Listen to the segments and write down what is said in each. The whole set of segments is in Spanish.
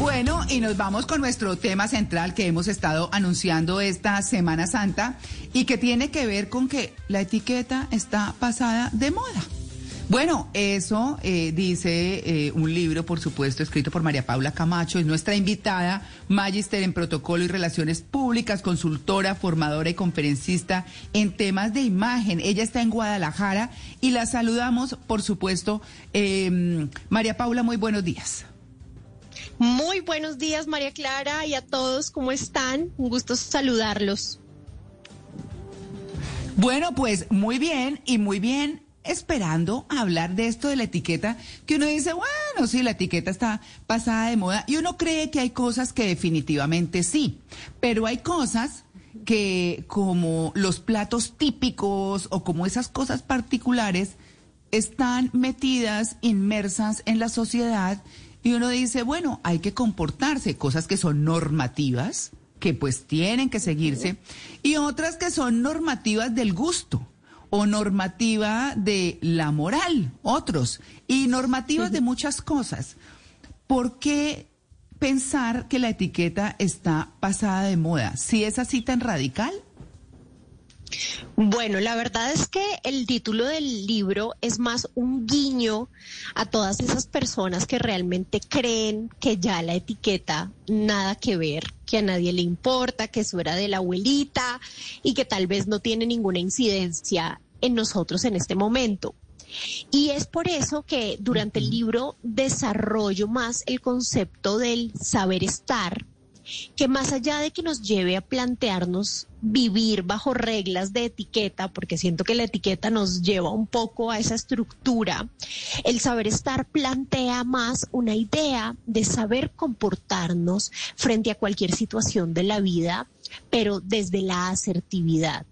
Bueno, y nos vamos con nuestro tema central que hemos estado anunciando esta Semana Santa y que tiene que ver con que la etiqueta está pasada de moda. Bueno, eso eh, dice eh, un libro, por supuesto, escrito por María Paula Camacho, es nuestra invitada, Magister en Protocolo y Relaciones Públicas, consultora, formadora y conferencista en temas de imagen. Ella está en Guadalajara y la saludamos, por supuesto. Eh, María Paula, muy buenos días. Muy buenos días, María Clara, y a todos, ¿cómo están? Un gusto saludarlos. Bueno, pues muy bien y muy bien esperando hablar de esto de la etiqueta, que uno dice, bueno, sí, la etiqueta está pasada de moda, y uno cree que hay cosas que definitivamente sí, pero hay cosas que como los platos típicos o como esas cosas particulares están metidas, inmersas en la sociedad y uno dice, bueno, hay que comportarse, cosas que son normativas, que pues tienen que seguirse, y otras que son normativas del gusto o normativa de la moral, otros, y normativas de muchas cosas. ¿Por qué pensar que la etiqueta está pasada de moda? Si es así tan radical. Bueno, la verdad es que el título del libro es más un guiño a todas esas personas que realmente creen que ya la etiqueta nada que ver, que a nadie le importa, que eso era de la abuelita y que tal vez no tiene ninguna incidencia en nosotros en este momento. Y es por eso que durante el libro desarrollo más el concepto del saber estar, que más allá de que nos lleve a plantearnos vivir bajo reglas de etiqueta, porque siento que la etiqueta nos lleva un poco a esa estructura, el saber estar plantea más una idea de saber comportarnos frente a cualquier situación de la vida pero desde la asertividad.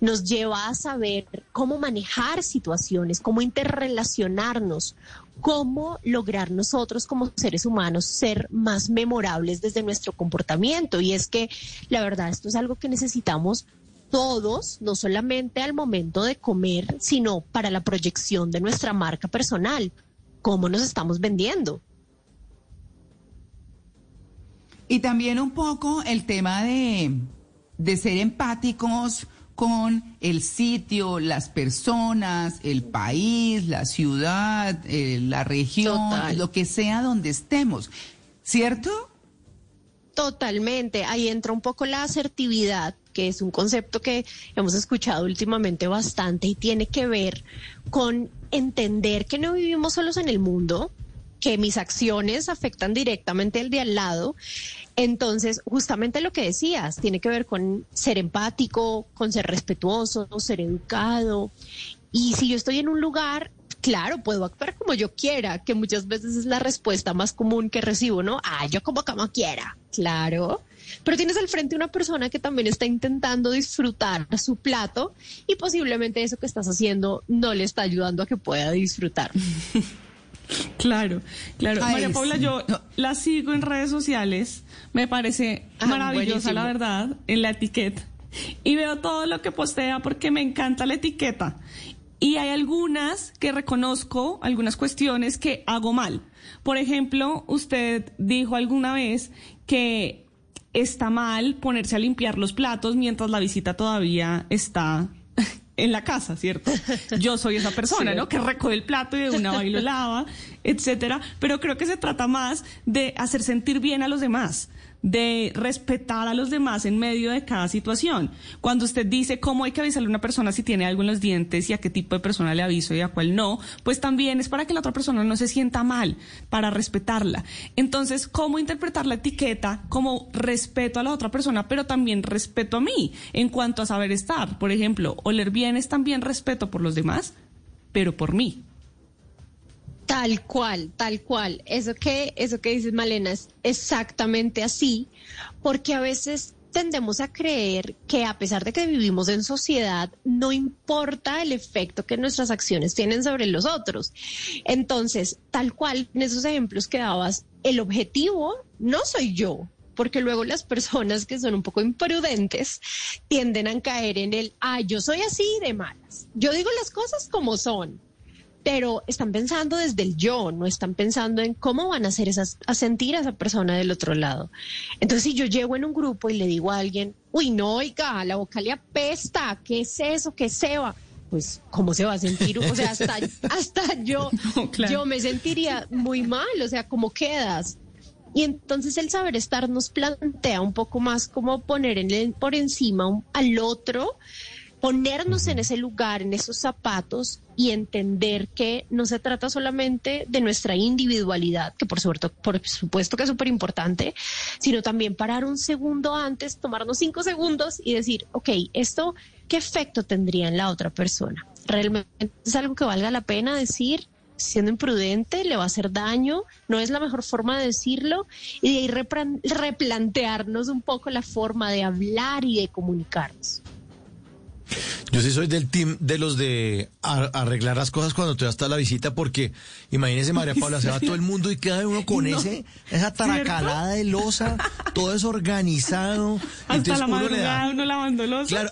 Nos lleva a saber cómo manejar situaciones, cómo interrelacionarnos, cómo lograr nosotros como seres humanos ser más memorables desde nuestro comportamiento. Y es que la verdad esto es algo que necesitamos todos, no solamente al momento de comer, sino para la proyección de nuestra marca personal, cómo nos estamos vendiendo. Y también un poco el tema de, de ser empáticos, con el sitio, las personas, el país, la ciudad, eh, la región, lo que sea donde estemos, ¿cierto? Totalmente, ahí entra un poco la asertividad, que es un concepto que hemos escuchado últimamente bastante y tiene que ver con entender que no vivimos solos en el mundo, que mis acciones afectan directamente al de al lado. Entonces, justamente lo que decías, tiene que ver con ser empático, con ser respetuoso, ser educado. Y si yo estoy en un lugar, claro, puedo actuar como yo quiera, que muchas veces es la respuesta más común que recibo, ¿no? Ah, yo como como quiera. Claro. Pero tienes al frente una persona que también está intentando disfrutar su plato y posiblemente eso que estás haciendo no le está ayudando a que pueda disfrutar. Claro, claro. María Paula, yo la sigo en redes sociales, me parece ah, maravillosa la verdad, en la etiqueta. Y veo todo lo que postea porque me encanta la etiqueta. Y hay algunas que reconozco, algunas cuestiones que hago mal. Por ejemplo, usted dijo alguna vez que está mal ponerse a limpiar los platos mientras la visita todavía está en la casa, ¿cierto? Yo soy esa persona, ¿no? Que recoge el plato y de una va y lo lava, etcétera. Pero creo que se trata más de hacer sentir bien a los demás de respetar a los demás en medio de cada situación. Cuando usted dice cómo hay que avisarle a una persona si tiene algo en los dientes y a qué tipo de persona le aviso y a cuál no, pues también es para que la otra persona no se sienta mal, para respetarla. Entonces, ¿cómo interpretar la etiqueta como respeto a la otra persona, pero también respeto a mí en cuanto a saber estar? Por ejemplo, oler bien es también respeto por los demás, pero por mí. Tal cual, tal cual. Eso que, eso que dices, Malena, es exactamente así, porque a veces tendemos a creer que a pesar de que vivimos en sociedad, no importa el efecto que nuestras acciones tienen sobre los otros. Entonces, tal cual, en esos ejemplos que dabas, el objetivo no soy yo, porque luego las personas que son un poco imprudentes tienden a caer en el, ah, yo soy así de malas. Yo digo las cosas como son pero están pensando desde el yo, no están pensando en cómo van a hacer esas, a sentir a esa persona del otro lado. Entonces, si yo llego en un grupo y le digo a alguien, uy, no, oiga, la boca le apesta, ¿qué es eso? ¿Qué se va? Pues, ¿cómo se va a sentir? O sea, hasta, hasta yo, yo me sentiría muy mal, o sea, ¿cómo quedas? Y entonces el saber estar nos plantea un poco más como poner en por encima al otro, ponernos en ese lugar, en esos zapatos y entender que no se trata solamente de nuestra individualidad, que por supuesto, por supuesto que es súper importante, sino también parar un segundo antes, tomarnos cinco segundos y decir, ok, esto, ¿qué efecto tendría en la otra persona? ¿Realmente es algo que valga la pena decir? siendo imprudente, le va a hacer daño, no es la mejor forma de decirlo, y de ahí replantearnos un poco la forma de hablar y de comunicarnos. Yo sí soy del team de los de arreglar las cosas cuando te vas a la visita, porque imagínese, María Paula, se va todo el mundo y queda uno con ese, esa taracalada de losa, todo desorganizado. Hasta la uno le da, uno lavando. Claro,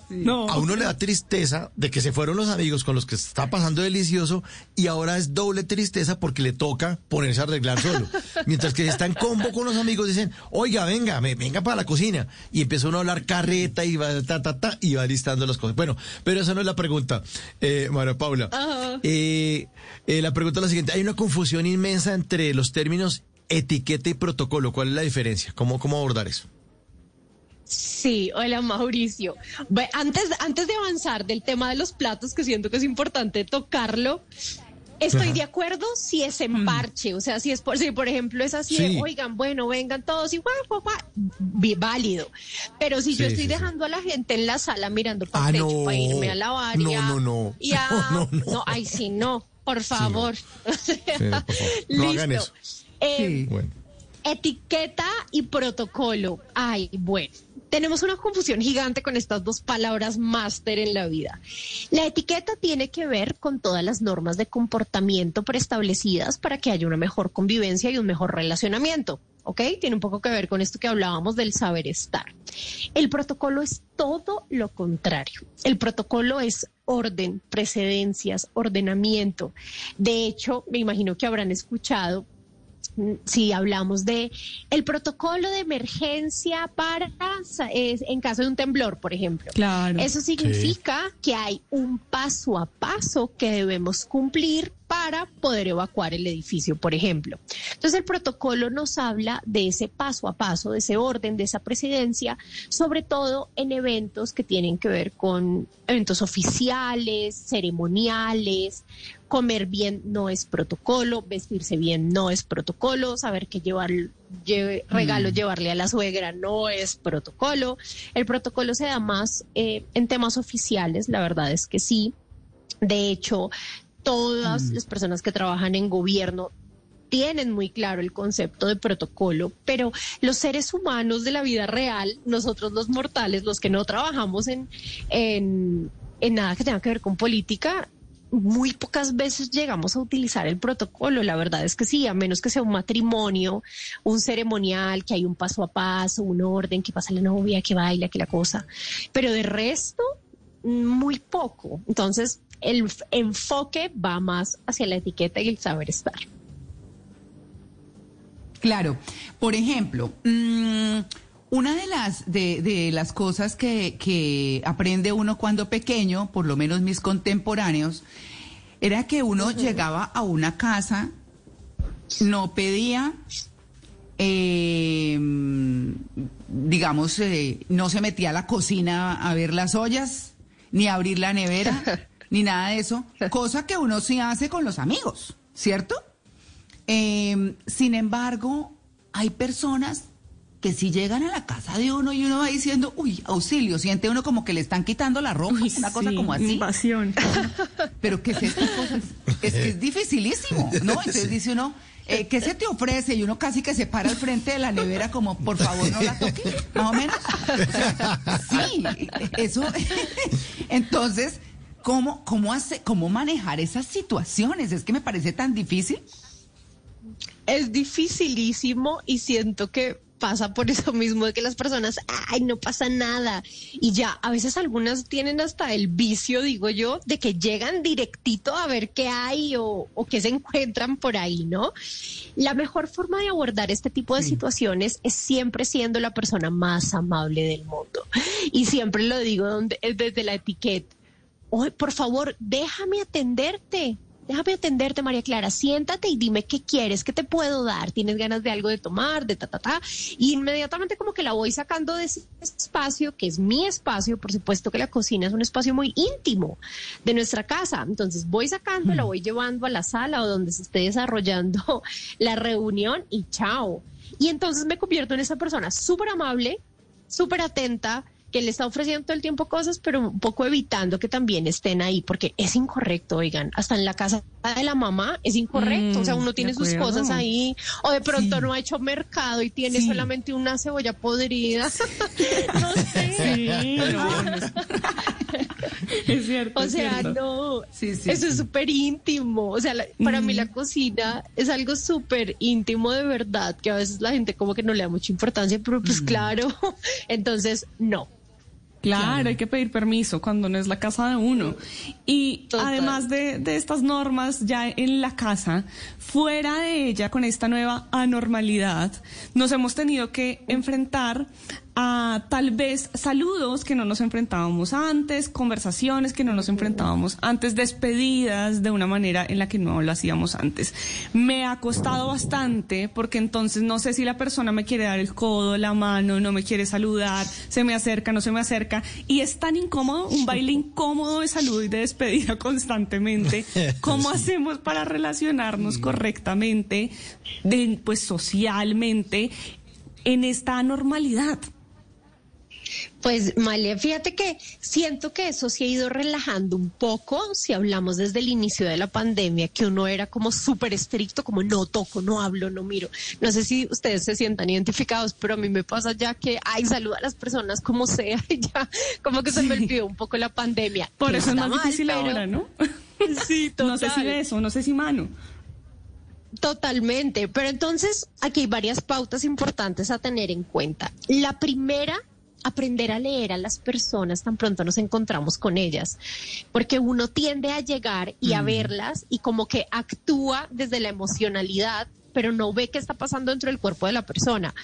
a uno le da tristeza de que se fueron los amigos con los que se está pasando delicioso y ahora es doble tristeza porque le toca ponerse a arreglar solo. Mientras que está en combo con los amigos, dicen, oiga, venga, venga para la cocina. Y empieza uno a hablar carreta y va, ta, ta, ta, y va listando las cosas. Bueno, pero esa no es la pregunta, eh, María Paula. Eh, eh, la pregunta es la siguiente. Hay una confusión inmensa entre los términos etiqueta y protocolo. ¿Cuál es la diferencia? ¿Cómo, cómo abordar eso? Sí, hola Mauricio. Antes, antes de avanzar del tema de los platos, que siento que es importante tocarlo, Estoy de acuerdo si es en mm. parche, o sea, si es por, si por ejemplo es así, oigan, bueno, vengan todos y guau, guau, guau, válido. Pero si yo estoy dejando a la gente en la sala mirando para ah, para irme a lavar no, no, no. no, no, no, ay, sí, no, por favor. No hagan eso. Eh, etiqueta y protocolo. Ay, bueno tenemos una confusión gigante con estas dos palabras máster en la vida. La etiqueta tiene que ver con todas las normas de comportamiento preestablecidas para que haya una mejor convivencia y un mejor relacionamiento. ¿ok? Tiene un poco que ver con esto que hablábamos del saber estar. El protocolo es todo lo contrario. El protocolo es orden, precedencias, ordenamiento. De hecho, me imagino que habrán escuchado si hablamos de el protocolo de emergencia para en caso de un temblor, por ejemplo. Claro. Eso significa que hay un paso a paso que debemos cumplir para poder evacuar el edificio, por ejemplo. Entonces el protocolo nos habla de ese paso a paso, de ese orden, de esa presidencia, sobre todo en eventos que tienen que ver con eventos oficiales, ceremoniales, comer bien no es protocolo, vestirse bien no es protocolo, saber que llevar regalo mm. llevarle a la suegra no es protocolo. El protocolo se da más eh, en temas oficiales, la verdad es que sí. De hecho, todas mm. las personas que trabajan en gobierno tienen muy claro el concepto de protocolo, pero los seres humanos de la vida real, nosotros los mortales, los que no trabajamos en, en, en nada que tenga que ver con política, muy pocas veces llegamos a utilizar el protocolo. La verdad es que sí, a menos que sea un matrimonio, un ceremonial, que hay un paso a paso, un orden, que pasa la novia, que baila, que la cosa. Pero de resto, muy poco. Entonces, el enfoque va más hacia la etiqueta y el saber estar. Claro. Por ejemplo, mm, una de las, de, las cosas que, aprende uno cuando pequeño, por lo menos mis contemporáneos, era que uno llegaba a una casa, no pedía, em, digamos, eh, no se metía a la cocina a ver las ollas, ni a abrir la nevera, ni nada de eso, cosa que uno sí hace con los amigos, ¿cierto? Em, sin embargo, hay personas que si llegan a la casa de uno y uno va diciendo, uy, auxilio, siente uno como que le están quitando la ropa, una cosa como así. Invasión. Pero que es esto, es que es dificilísimo, ¿no? Entonces dice uno, eh, ¿qué se te ofrece? Y uno casi que se para al frente de la nevera como, por favor, no la toque, más o menos. sí, eso. Entonces, ¿cómo, cómo, hace, ¿cómo manejar esas situaciones? Es que me parece tan difícil. Es dificilísimo y siento que pasa por eso mismo de que las personas, ay, no pasa nada. Y ya, a veces algunas tienen hasta el vicio, digo yo, de que llegan directito a ver qué hay o, o qué se encuentran por ahí, ¿no? La mejor forma de abordar este tipo de situaciones es siempre siendo la persona más amable del mundo. Y siempre lo digo donde, desde la etiqueta. Por favor, déjame atenderte déjame atenderte, María Clara, siéntate y dime qué quieres, qué te puedo dar, tienes ganas de algo de tomar, de ta, ta, ta. Y inmediatamente como que la voy sacando de ese espacio, que es mi espacio, por supuesto que la cocina es un espacio muy íntimo de nuestra casa. Entonces voy sacando, la mm. voy llevando a la sala o donde se esté desarrollando la reunión y chao. Y entonces me convierto en esa persona súper amable, súper atenta, que le está ofreciendo todo el tiempo cosas, pero un poco evitando que también estén ahí, porque es incorrecto, oigan, hasta en la casa de la mamá es incorrecto, o sea, mm, uno tiene sus cosas ahí, o de pronto no ha hecho mercado y tiene solamente una cebolla podrida. no sé. es cierto. O sea, no, eso es súper íntimo, o sea, para mí la cocina es algo súper íntimo de verdad, que a veces la gente como que no le da mucha importancia, pero pues claro, entonces no. Claro, hay que pedir permiso cuando no es la casa de uno. Y además de, de, estas normas ya en la casa, fuera de ella, con esta nueva anormalidad, nos hemos tenido que enfrentar a tal vez saludos que no nos enfrentábamos antes, conversaciones que no nos enfrentábamos antes, despedidas de una manera en la que no lo hacíamos antes. Me ha costado bastante porque entonces no sé si la persona me quiere dar el codo, la mano, no me quiere saludar, se me acerca, no se me acerca y es tan incómodo, un baile incómodo de salud y de despedida constantemente. ¿Cómo hacemos para relacionarnos correctamente, pues socialmente en esta normalidad? Pues Malia, fíjate que siento que eso se ha ido relajando un poco, si hablamos desde el inicio de la pandemia, que uno era como súper estricto, como no toco, no hablo, no miro. No sé si ustedes se sientan identificados, pero a mí me pasa ya que, ay, saluda a las personas como sea, y ya como que se me olvidó un poco la pandemia. Por eso es más difícil ahora, ¿no? Sí, total. No sé si eso, no sé si mano. Totalmente, pero entonces aquí hay varias pautas importantes a tener en cuenta. La primera aprender a leer a las personas tan pronto nos encontramos con ellas, porque uno tiende a llegar y a verlas y como que actúa desde la emocionalidad, pero no ve qué está pasando dentro del cuerpo de la persona.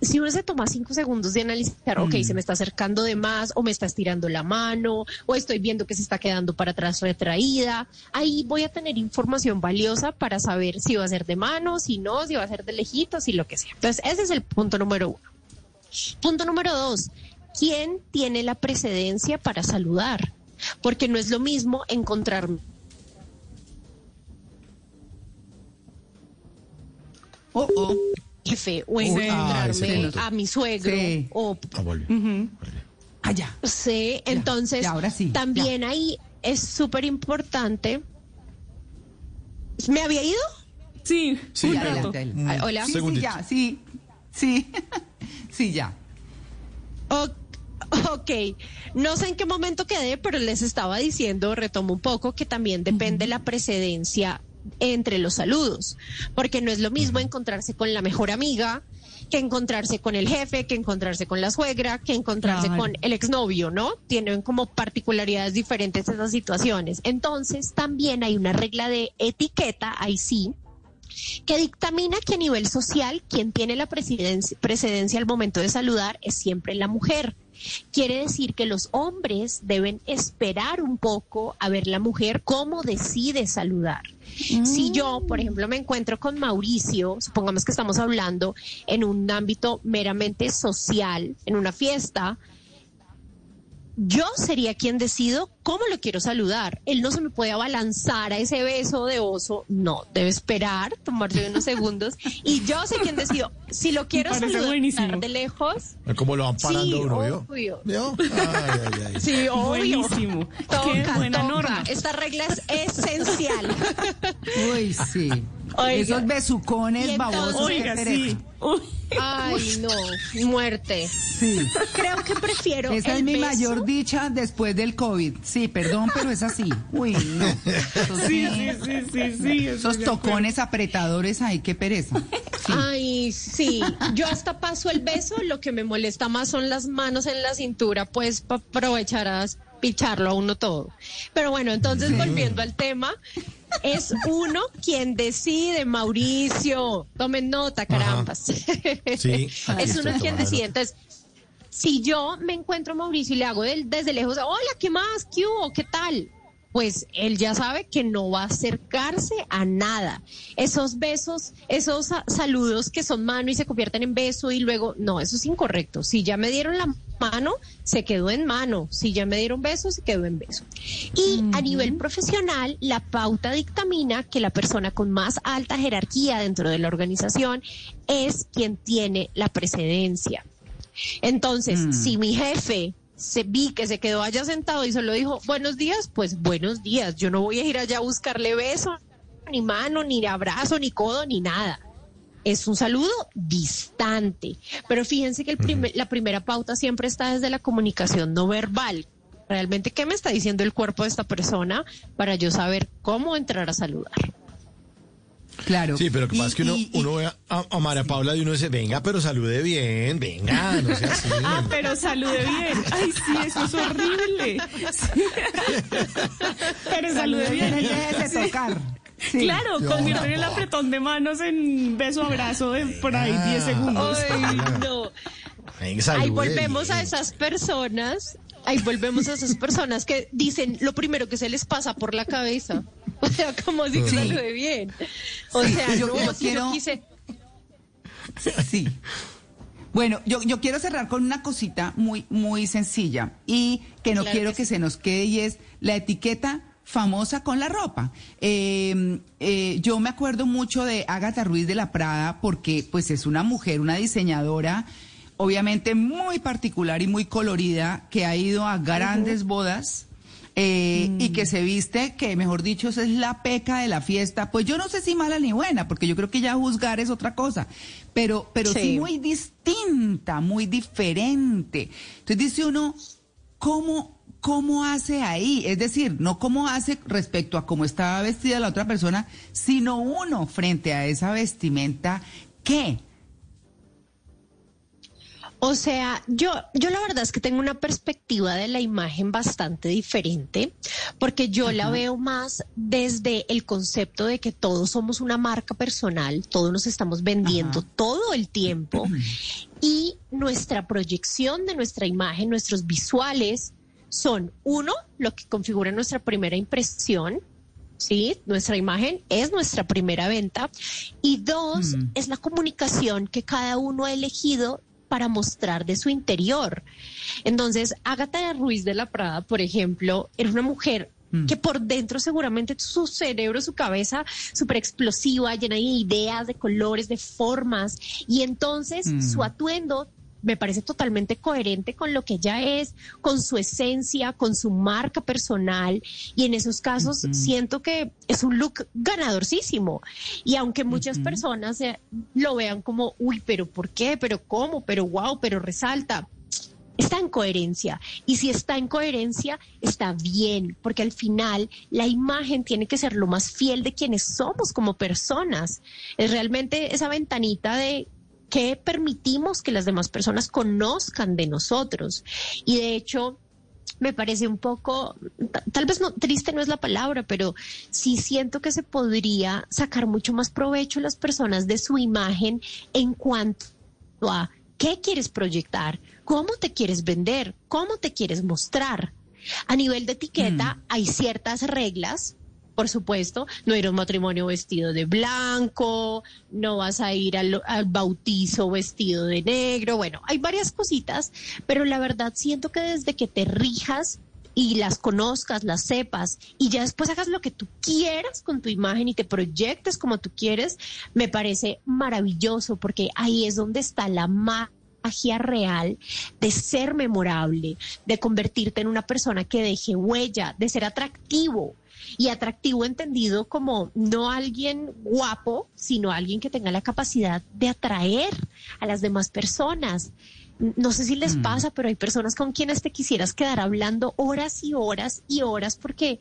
Si uno se toma cinco segundos de analizar, ok, se me está acercando de más, o me está estirando la mano, o estoy viendo que se está quedando para atrás retraída, ahí voy a tener información valiosa para saber si va a ser de mano, si no, si va a ser de lejitos y lo que sea. Entonces, ese es el punto número uno. Punto número dos, ¿quién tiene la precedencia para saludar? Porque no es lo mismo encontrarme. Oh, oh. Jefe, o encontrarme a mi suegro. Sí. O, ah, Allá. Sí, entonces ahora sí, también ahí es súper importante. ¿Me había ido? Sí, sí, Hola. Sí, sí, ya, sí, sí. Sí, ya. ok, no sé en qué momento quedé, pero les estaba diciendo, retomo un poco, que también depende la precedencia entre los saludos, porque no es lo mismo encontrarse con la mejor amiga que encontrarse con el jefe, que encontrarse con la suegra, que encontrarse con el exnovio, ¿no? Tienen como particularidades diferentes esas situaciones. Entonces, también hay una regla de etiqueta, ahí sí, que dictamina que a nivel social quien tiene la precedencia al momento de saludar es siempre la mujer. Quiere decir que los hombres deben esperar un poco a ver la mujer cómo decide saludar. Si yo, por ejemplo, me encuentro con Mauricio, supongamos que estamos hablando en un ámbito meramente social, en una fiesta, yo sería quien decido cómo lo quiero saludar. Él no se me puede abalanzar a ese beso de oso, no, debe esperar, tomarse unos segundos y yo sé quién decido. Si lo quiero saludar de lejos. ¿Cómo lo van parando sí, uno, obvio. Sí, obvio. Buenísimo. Qué buena norma. Esta regla es esencial. Uy, sí. Esos besucones babosos. Oiga, sí. Ay, no, muerte. Sí. Creo que prefiero. Esa es mi mayor dicha después del COVID. Sí, perdón, pero es así. Uy, no. sí, sí, sí, sí, sí. Esos tocones apretadores, ay, qué pereza. Ay, sí. Yo hasta paso el beso, lo que me molesta más son las manos en la cintura, pues para aprovechar a picharlo a uno todo. Pero bueno, entonces volviendo al tema, es uno quien decide, Mauricio. Tomen nota, carambas. Sí, es uno quien decide. Entonces, si yo me encuentro a Mauricio y le hago desde lejos, hola, ¿qué más? ¿Qué hubo? ¿Qué tal? Pues él ya sabe que no va a acercarse a nada. Esos besos, esos saludos que son mano y se convierten en beso y luego, no, eso es incorrecto. Si ya me dieron la mano, se quedó en mano. Si ya me dieron beso, se quedó en beso. Y a nivel profesional, la pauta dictamina que la persona con más alta jerarquía dentro de la organización es quien tiene la precedencia. Entonces, mm. si mi jefe se vi que se quedó allá sentado y solo dijo buenos días, pues buenos días. Yo no voy a ir allá a buscarle beso, ni mano, ni abrazo, ni codo, ni nada. Es un saludo distante. Pero fíjense que el la primera pauta siempre está desde la comunicación no verbal. Realmente, ¿qué me está diciendo el cuerpo de esta persona para yo saber cómo entrar a saludar? Claro. Sí, pero lo que pasa es que uno, uno ve a, María Paula y uno dice, venga, pero salude bien, venga, no sea así. Ah, pero salude bien. Ay, sí, eso es horrible. Pero salude bien. Deje de tocar. Claro, convierten el apretón de manos en beso abrazo de por ahí 10 segundos. Ay, no. Ahí volvemos a esas personas, ahí volvemos a esas personas que dicen lo primero que se les pasa por la cabeza. O sea, como si que bien. O sea, yo, quiero... quise... Sí. Bueno, yo, yo quiero cerrar con una cosita muy, muy sencilla y que no quiero que, se nos quede y es la etiqueta famosa con la ropa. Em, eh, yo me acuerdo mucho de Agatha Ruiz de la Prada porque pues es una mujer, una diseñadora obviamente muy particular y muy colorida que ha ido a grandes bodas eh, y que mm. se viste, que mejor dicho, esa es la peca de la fiesta. Pues yo no sé si mala ni buena, porque yo creo que ya juzgar es otra cosa, pero, pero sí, muy distinta, muy diferente. Entonces dice uno, ¿cómo, ¿cómo hace ahí? Es decir, no cómo hace respecto a cómo estaba vestida la otra persona, sino uno frente a esa vestimenta, ¿qué? O sea, yo, yo la verdad es que tengo una perspectiva de la imagen bastante diferente, porque yo la veo más desde el concepto de que todos somos una marca personal, todos nos estamos vendiendo todo el tiempo y nuestra proyección de nuestra imagen, nuestros visuales son uno, lo que configura nuestra primera impresión, ¿sí? Nuestra imagen es nuestra primera venta. Y dos, mm. es la comunicación que cada uno ha elegido para mostrar de su interior. Entonces, Agatha Ruiz de la Prada, por ejemplo, era una mujer mm. que por dentro seguramente su cerebro, su cabeza súper explosiva, llena de ideas, de colores, de formas, y entonces mm. su atuendo me parece totalmente coherente con lo que ella es, con su esencia, con su marca personal y en esos casos siento que es un look ganadorcísimo. Y aunque muchas personas lo vean como, uy, pero ¿por qué? ¿Pero cómo? ¿Pero wow? ¿Pero resalta? está en coherencia. Y si está en coherencia, está bien, porque al final la imagen tiene que ser lo más fiel de quienes somos como personas. Es realmente esa ventanita de qué permitimos que las demás personas conozcan de nosotros. Y de hecho, me parece un poco, tal vez no, triste no es la palabra, pero sí siento que se podría sacar mucho más provecho las personas de su imagen en cuanto a qué quieres proyectar, cómo te quieres vender, cómo te quieres mostrar. A nivel de etiqueta mm. hay ciertas reglas por supuesto, no ir a un matrimonio vestido de blanco, no vas a ir al, bautizo vestido de negro, bueno, hay varias cositas, pero la verdad siento que desde que te rijas y las conozcas, las sepas y ya después hagas lo que tú quieras con tu imagen y te proyectes como tú quieres, me parece maravilloso porque ahí es donde está la magia real de ser memorable, de convertirte en una persona que deje huella, de ser atractivo y atractivo entendido como no alguien guapo, sino alguien que tenga la capacidad de atraer a las demás personas. No sé si les mm. pasa, pero hay personas con quienes te quisieras quedar hablando horas y horas y horas porque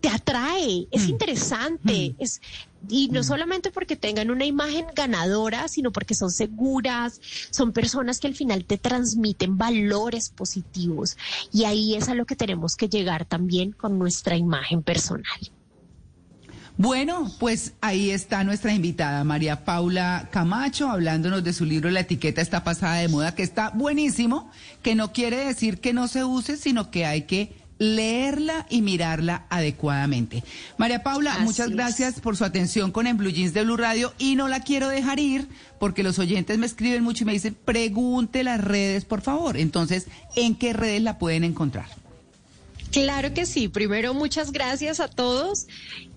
te atrae, es mm. interesante, mm. es y no solamente porque tengan una imagen ganadora, sino porque son seguras, son personas que al final te transmiten valores positivos y ahí es a lo que tenemos que llegar también con nuestra imagen personal. Bueno, pues ahí está nuestra invitada, María Paula Camacho, hablándonos de su libro La etiqueta está pasada de moda, que está buenísimo, que no quiere decir que no se use, sino que hay que leerla y mirarla adecuadamente. María Paula, muchas gracias por su atención con En Blue Jeans de Blue Radio y no la quiero dejar ir porque los oyentes me escriben mucho y me dicen, pregunte las redes, por favor. Entonces, ¿en qué redes la pueden encontrar? Claro que sí. Primero, muchas gracias a todos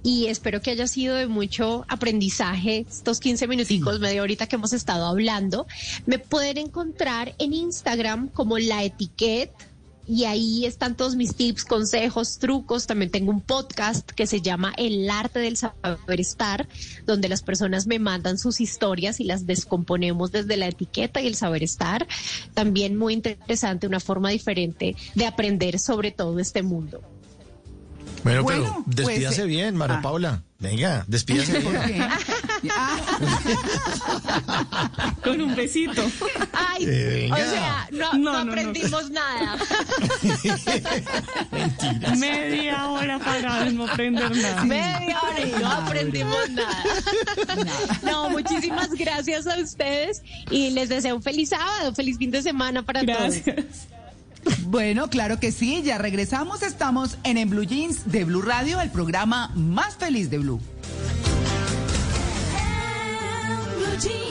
y espero que haya sido de mucho aprendizaje estos 15 minuticos, media horita que hemos estado hablando. Me pueden encontrar en Instagram como la etiqueta y ahí están todos mis tips, consejos, trucos. También tengo un podcast que se llama El arte del saber estar, donde las personas me mandan sus historias y las descomponemos desde la etiqueta y el saber estar. También muy interesante, una forma diferente de aprender sobre todo este mundo. Bueno, pero pues, despídase bien, María ah. Paula. Venga, despídase bien. Con un besito. Ay, eh, o sea, no, aprendimos nada. Media hora para no aprender nada. Media hora y no aprendimos nada. No, muchísimas gracias a ustedes y les deseo un feliz sábado, feliz fin de semana para gracias. todos. Bueno, claro que sí, ya regresamos. Estamos en En Blue Jeans de Blue Radio, el programa más feliz de Blue. Blue